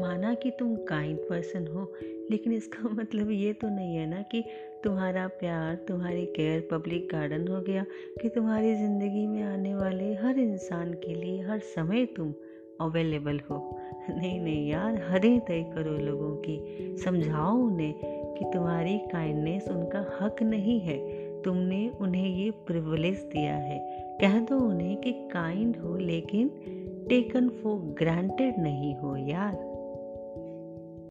माना कि तुम काइंड पर्सन हो, लेकिन इसका मतलब ये तो नहीं है ना कि तुम्हारा प्यार, तुम्हारी केयर पब्लिक गार्डन हो गया, कि तुम्हारी ज़िंदगी में आने वाले हर इंसान के लिए हर समय तुम अवेलेबल हो। नहीं नहीं यार, हदें तय करो लोगों की। समझाओ उन्हें कि तुम्हारी काइंडनेस उनका हक नहीं है। तुमने उन्हें ये प्रिवलेज दिया है। कह दो उन्हें कि काइंड हो, लेकिन टेकन फॉर ग्रांटेड नहीं हो यार।